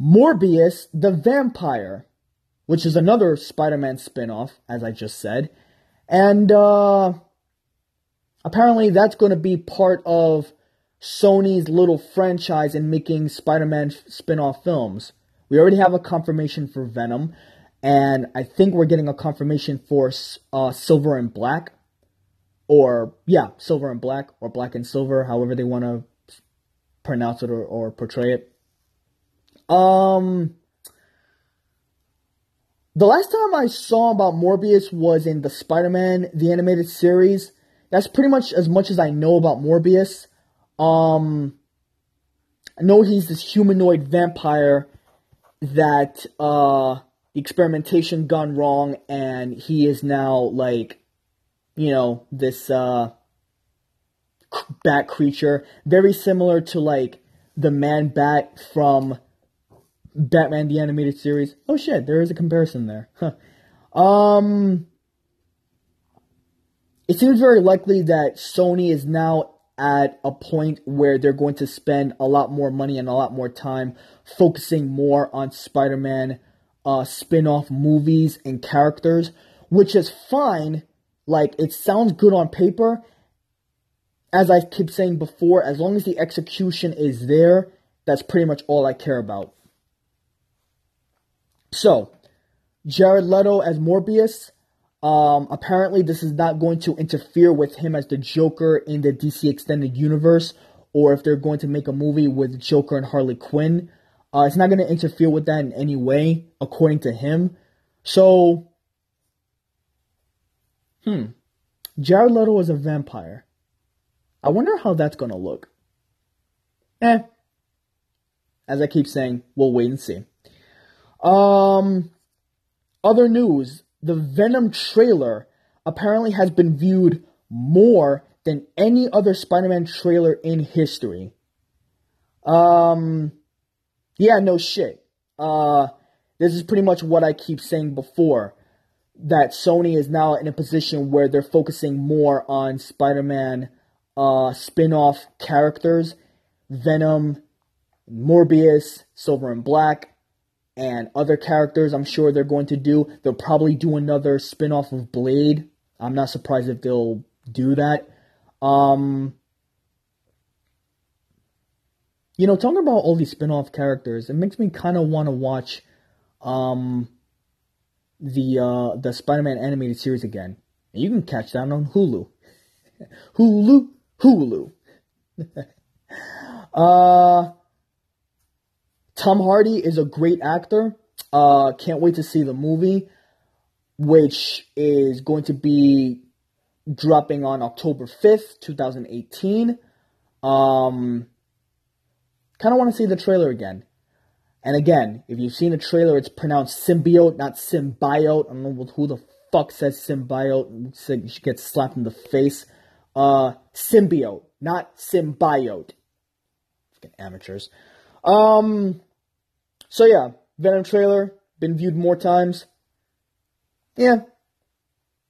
Morbius the Vampire, which is another Spider Man spin off, as I just said. And uh, apparently, that's going to be part of Sony's little franchise in making Spider Man spin off films. We already have a confirmation for Venom, and I think we're getting a confirmation for uh, Silver and Black. Or, yeah, Silver and Black, or Black and Silver, however they want to pronounce it or, or portray it. Um, the last time I saw about Morbius was in the Spider Man, the animated series. That's pretty much as much as I know about Morbius. Um, I know he's this humanoid vampire that uh, the experimentation gone wrong, and he is now like, you know, this uh, bat creature, very similar to like the man bat from Batman the animated series. Oh shit, there is a comparison there. Huh. Um, it seems very likely that Sony is now at a point where they're going to spend a lot more money and a lot more time focusing more on Spider Man uh, spin off movies and characters, which is fine. Like, it sounds good on paper. As I keep saying before, as long as the execution is there, that's pretty much all I care about. So, Jared Leto as Morbius um, apparently, this is not going to interfere with him as the Joker in the DC Extended Universe, or if they're going to make a movie with Joker and Harley Quinn. Uh, it's not going to interfere with that in any way, according to him. So, hmm. Jared Leto is a vampire. I wonder how that's going to look. Eh. As I keep saying, we'll wait and see. Um, other news the Venom trailer apparently has been viewed more than any other Spider-Man trailer in history. Um, yeah, no shit. Uh, this is pretty much what I keep saying before. That Sony is now in a position where they're focusing more on Spider-Man uh, spin-off characters, Venom, Morbius, Silver and Black, and other characters I'm sure they're going to do. They'll probably do another spin-off of Blade. I'm not surprised if they'll do that. Um You know, talking about all these spin-off characters, it makes me kind of want to watch um the uh the Spider-Man animated series again. And you can catch that on Hulu. Hulu, Hulu. uh Tom Hardy is a great actor. Uh, can't wait to see the movie, which is going to be dropping on October 5th, 2018. Um, kind of want to see the trailer again. And again, if you've seen the trailer, it's pronounced symbiote, not symbiote. I don't know who the fuck says symbiote. She gets slapped in the face. Uh, symbiote, not symbiote. Fucking amateurs. Um, so yeah, Venom trailer been viewed more times. Yeah,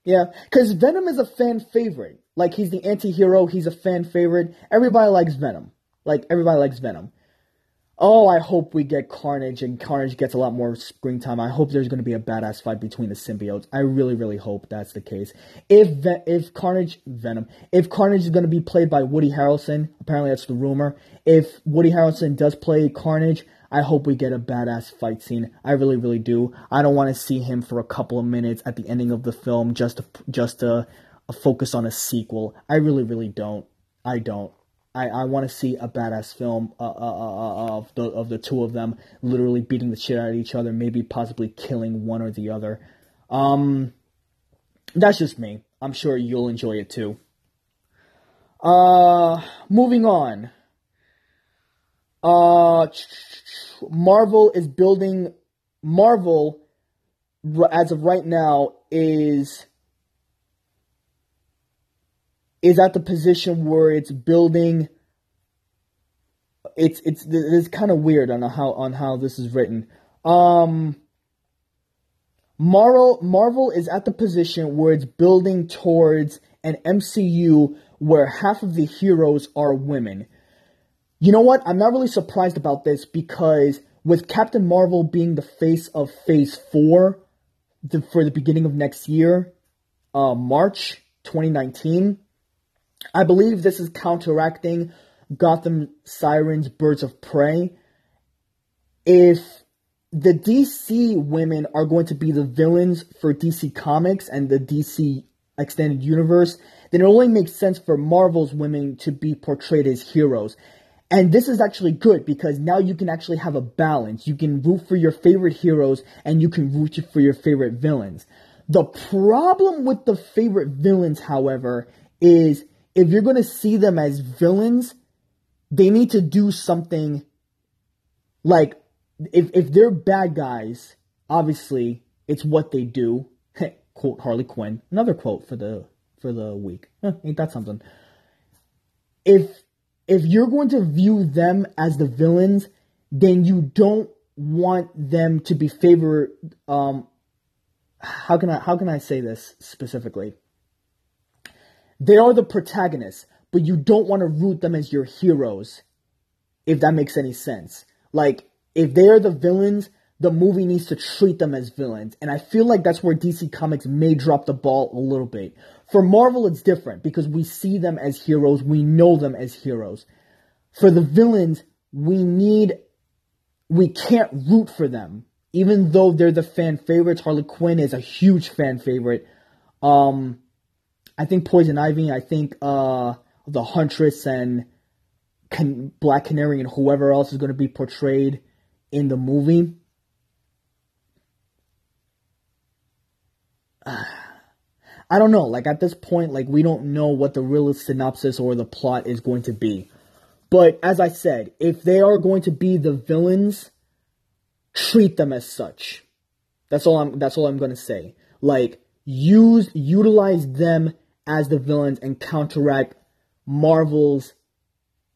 yeah, because Venom is a fan favorite. Like he's the anti-hero, he's a fan favorite. Everybody likes Venom. Like everybody likes Venom. Oh, I hope we get Carnage and Carnage gets a lot more screen time. I hope there's going to be a badass fight between the symbiotes. I really, really hope that's the case. If if Carnage Venom, if Carnage is going to be played by Woody Harrelson, apparently that's the rumor. If Woody Harrelson does play Carnage, I hope we get a badass fight scene. I really, really do. I don't want to see him for a couple of minutes at the ending of the film just to just to focus on a sequel. I really, really don't. I don't. I, I want to see a badass film uh, uh, uh, uh, of the of the two of them literally beating the shit out of each other, maybe possibly killing one or the other. Um, that's just me. I'm sure you'll enjoy it too. Uh, moving on. Uh, Marvel is building. Marvel, as of right now, is is at the position where it's building it's it's it's kind of weird on how on how this is written. Um Marvel Marvel is at the position where it's building towards an MCU where half of the heroes are women. You know what? I'm not really surprised about this because with Captain Marvel being the face of Phase 4 the, for the beginning of next year, uh, March 2019, I believe this is counteracting Gotham Sirens Birds of Prey. If the DC women are going to be the villains for DC Comics and the DC Extended Universe, then it only makes sense for Marvel's women to be portrayed as heroes. And this is actually good because now you can actually have a balance. You can root for your favorite heroes and you can root for your favorite villains. The problem with the favorite villains, however, is if you're going to see them as villains, they need to do something like if if they're bad guys, obviously it's what they do. quote Harley Quinn. Another quote for the for the week. Huh, ain't that something? If if you're going to view them as the villains, then you don't want them to be favored um how can I how can I say this specifically? They are the protagonists, but you don't want to root them as your heroes, if that makes any sense. Like, if they are the villains, the movie needs to treat them as villains. And I feel like that's where DC Comics may drop the ball a little bit. For Marvel, it's different because we see them as heroes, we know them as heroes. For the villains, we need, we can't root for them. Even though they're the fan favorites, Harley Quinn is a huge fan favorite. Um, I think Poison Ivy, I think uh, the Huntress and Can- Black Canary and whoever else is going to be portrayed in the movie. I don't know. Like at this point, like we don't know what the real synopsis or the plot is going to be. But as I said, if they are going to be the villains, treat them as such. That's all I'm that's all I'm to say. Like use utilize them as the villains and counteract Marvel's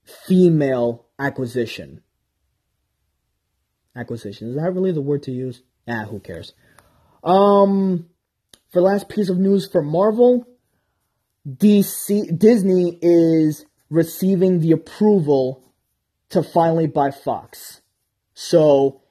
female acquisition. Acquisition. Is that really the word to use? Ah, who cares? Um, for last piece of news for Marvel, DC Disney is receiving the approval to finally buy Fox. So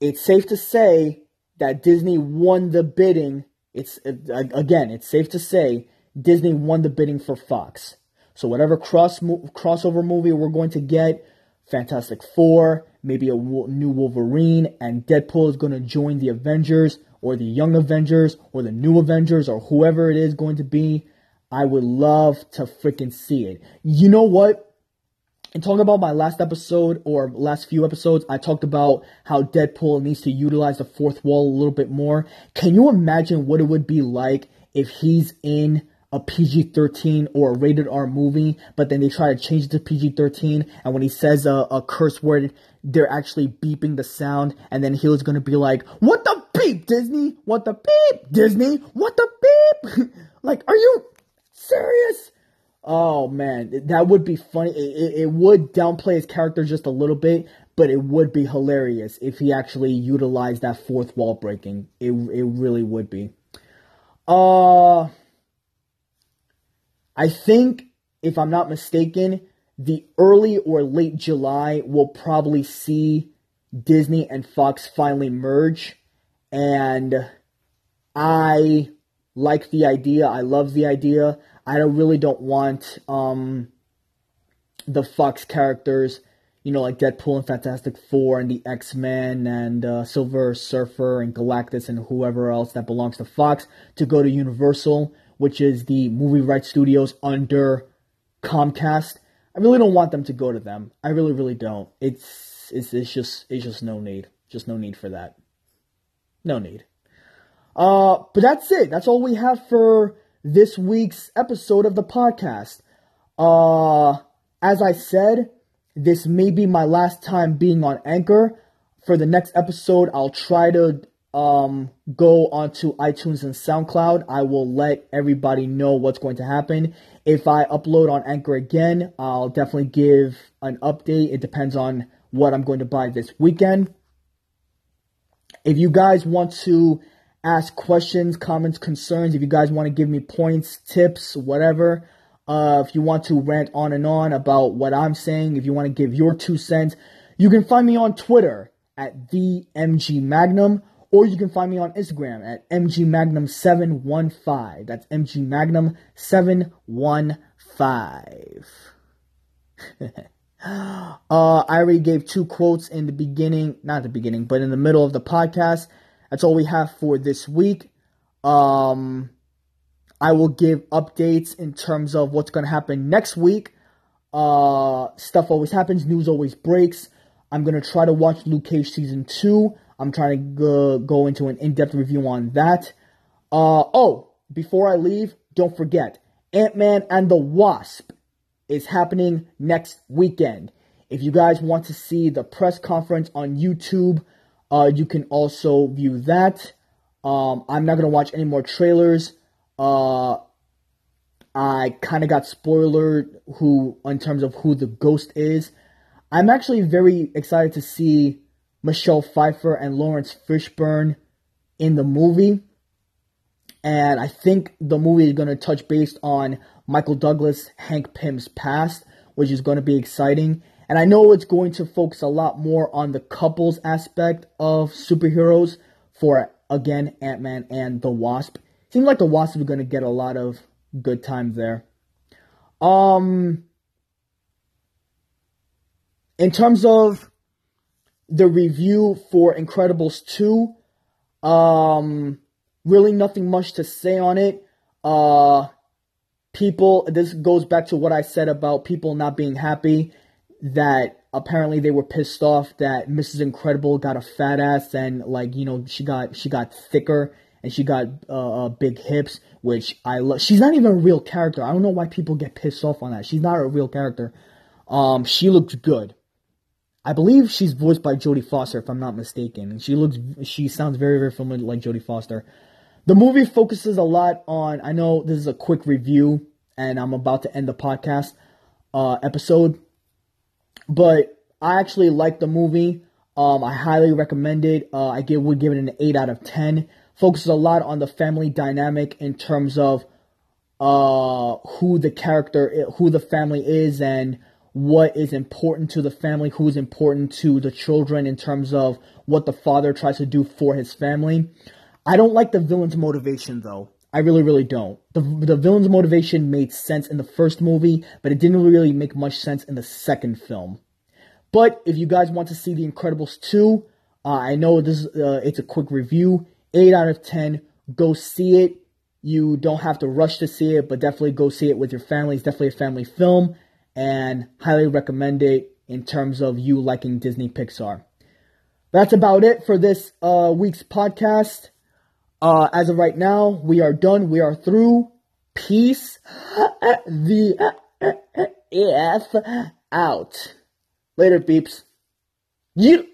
it's safe to say that Disney won the bidding. It's uh, again, it's safe to say Disney won the bidding for Fox. So whatever cross crossover movie we're going to get, Fantastic Four, maybe a new Wolverine, and Deadpool is going to join the Avengers or the Young Avengers or the New Avengers or whoever it is going to be. I would love to freaking see it. You know what? and talking about my last episode or last few episodes, I talked about how Deadpool needs to utilize the fourth wall a little bit more. Can you imagine what it would be like if he's in a PG 13 or a rated R movie, but then they try to change it to PG 13, and when he says a, a curse word, they're actually beeping the sound, and then he was gonna be like, What the beep, Disney? What the beep, Disney? What the beep? like, are you serious? Oh man, that would be funny. It, it, it, would downplay his character just a little bit, but it would be hilarious if he actually utilized that fourth wall breaking. It it really would be. Uh I think if I'm not mistaken, the early or late July will probably see Disney and Fox finally merge and I like the idea. I love the idea. I don't really don't want um, the Fox characters, you know, like Deadpool and Fantastic Four and the X Men and uh, Silver Surfer and Galactus and whoever else that belongs to Fox to go to Universal, which is the movie rights studios under Comcast. I really don't want them to go to them. I really, really don't. It's it's it's just it's just no need. Just no need for that. No need. Uh, but that's it. That's all we have for this week's episode of the podcast. Uh, as I said, this may be my last time being on Anchor. For the next episode, I'll try to um, go onto iTunes and SoundCloud. I will let everybody know what's going to happen. If I upload on Anchor again, I'll definitely give an update. It depends on what I'm going to buy this weekend. If you guys want to ask questions, comments, concerns. If you guys want to give me points, tips, whatever. Uh, if you want to rant on and on about what I'm saying, if you want to give your two cents, you can find me on Twitter at the MG Magnum, or you can find me on Instagram at MG Magnum 715. That's MG Magnum 715. uh, I already gave two quotes in the beginning, not the beginning, but in the middle of the podcast. That's all we have for this week. Um, I will give updates in terms of what's going to happen next week. Uh, stuff always happens, news always breaks. I'm going to try to watch Luke Cage season 2. I'm trying to go, go into an in depth review on that. Uh, oh, before I leave, don't forget Ant Man and the Wasp is happening next weekend. If you guys want to see the press conference on YouTube, uh, you can also view that. Um, I'm not gonna watch any more trailers. Uh, I kind of got spoilered who in terms of who the ghost is. I'm actually very excited to see Michelle Pfeiffer and Laurence Fishburne in the movie. And I think the movie is going to touch based on Michael Douglas, Hank Pym's past, which is going to be exciting. And I know it's going to focus a lot more on the couples aspect of superheroes for, again, Ant Man and the Wasp. Seems like the Wasp is going to get a lot of good times there. Um, in terms of the review for Incredibles 2, um, really nothing much to say on it. Uh, people, this goes back to what I said about people not being happy that apparently they were pissed off that Mrs. Incredible got a fat ass and like you know she got she got thicker and she got uh, uh, big hips, which I love. She's not even a real character. I don't know why people get pissed off on that. She's not a real character. Um, she looks good. I believe she's voiced by Jodie Foster, if I'm not mistaken. She looks, she sounds very, very familiar like Jodie Foster. The movie focuses a lot on. I know this is a quick review, and I'm about to end the podcast uh, episode but I actually like the movie. Um, I highly recommend it. Uh, I give, would give it an 8 out of 10. Focuses a lot on the family dynamic in terms of uh, who the character, who the family is, and what is important to the family, who is important to the children in terms of what the father tries to do for his family. I don't like the villain's motivation though. I really, really don't. The, the villain's motivation made sense in the first movie, but it didn't really make much sense in the second film. But if you guys want to see The Incredibles 2, uh, I know this uh, it's a quick review. 8 out of 10. Go see it. You don't have to rush to see it, but definitely go see it with your family. It's definitely a family film. and highly recommend it in terms of you liking Disney Pixar. That's about it for this uh, week's podcast. Uh, as of right now, we are done. We are through. Peace the uh, uh, uh, F out. Later, peeps. You.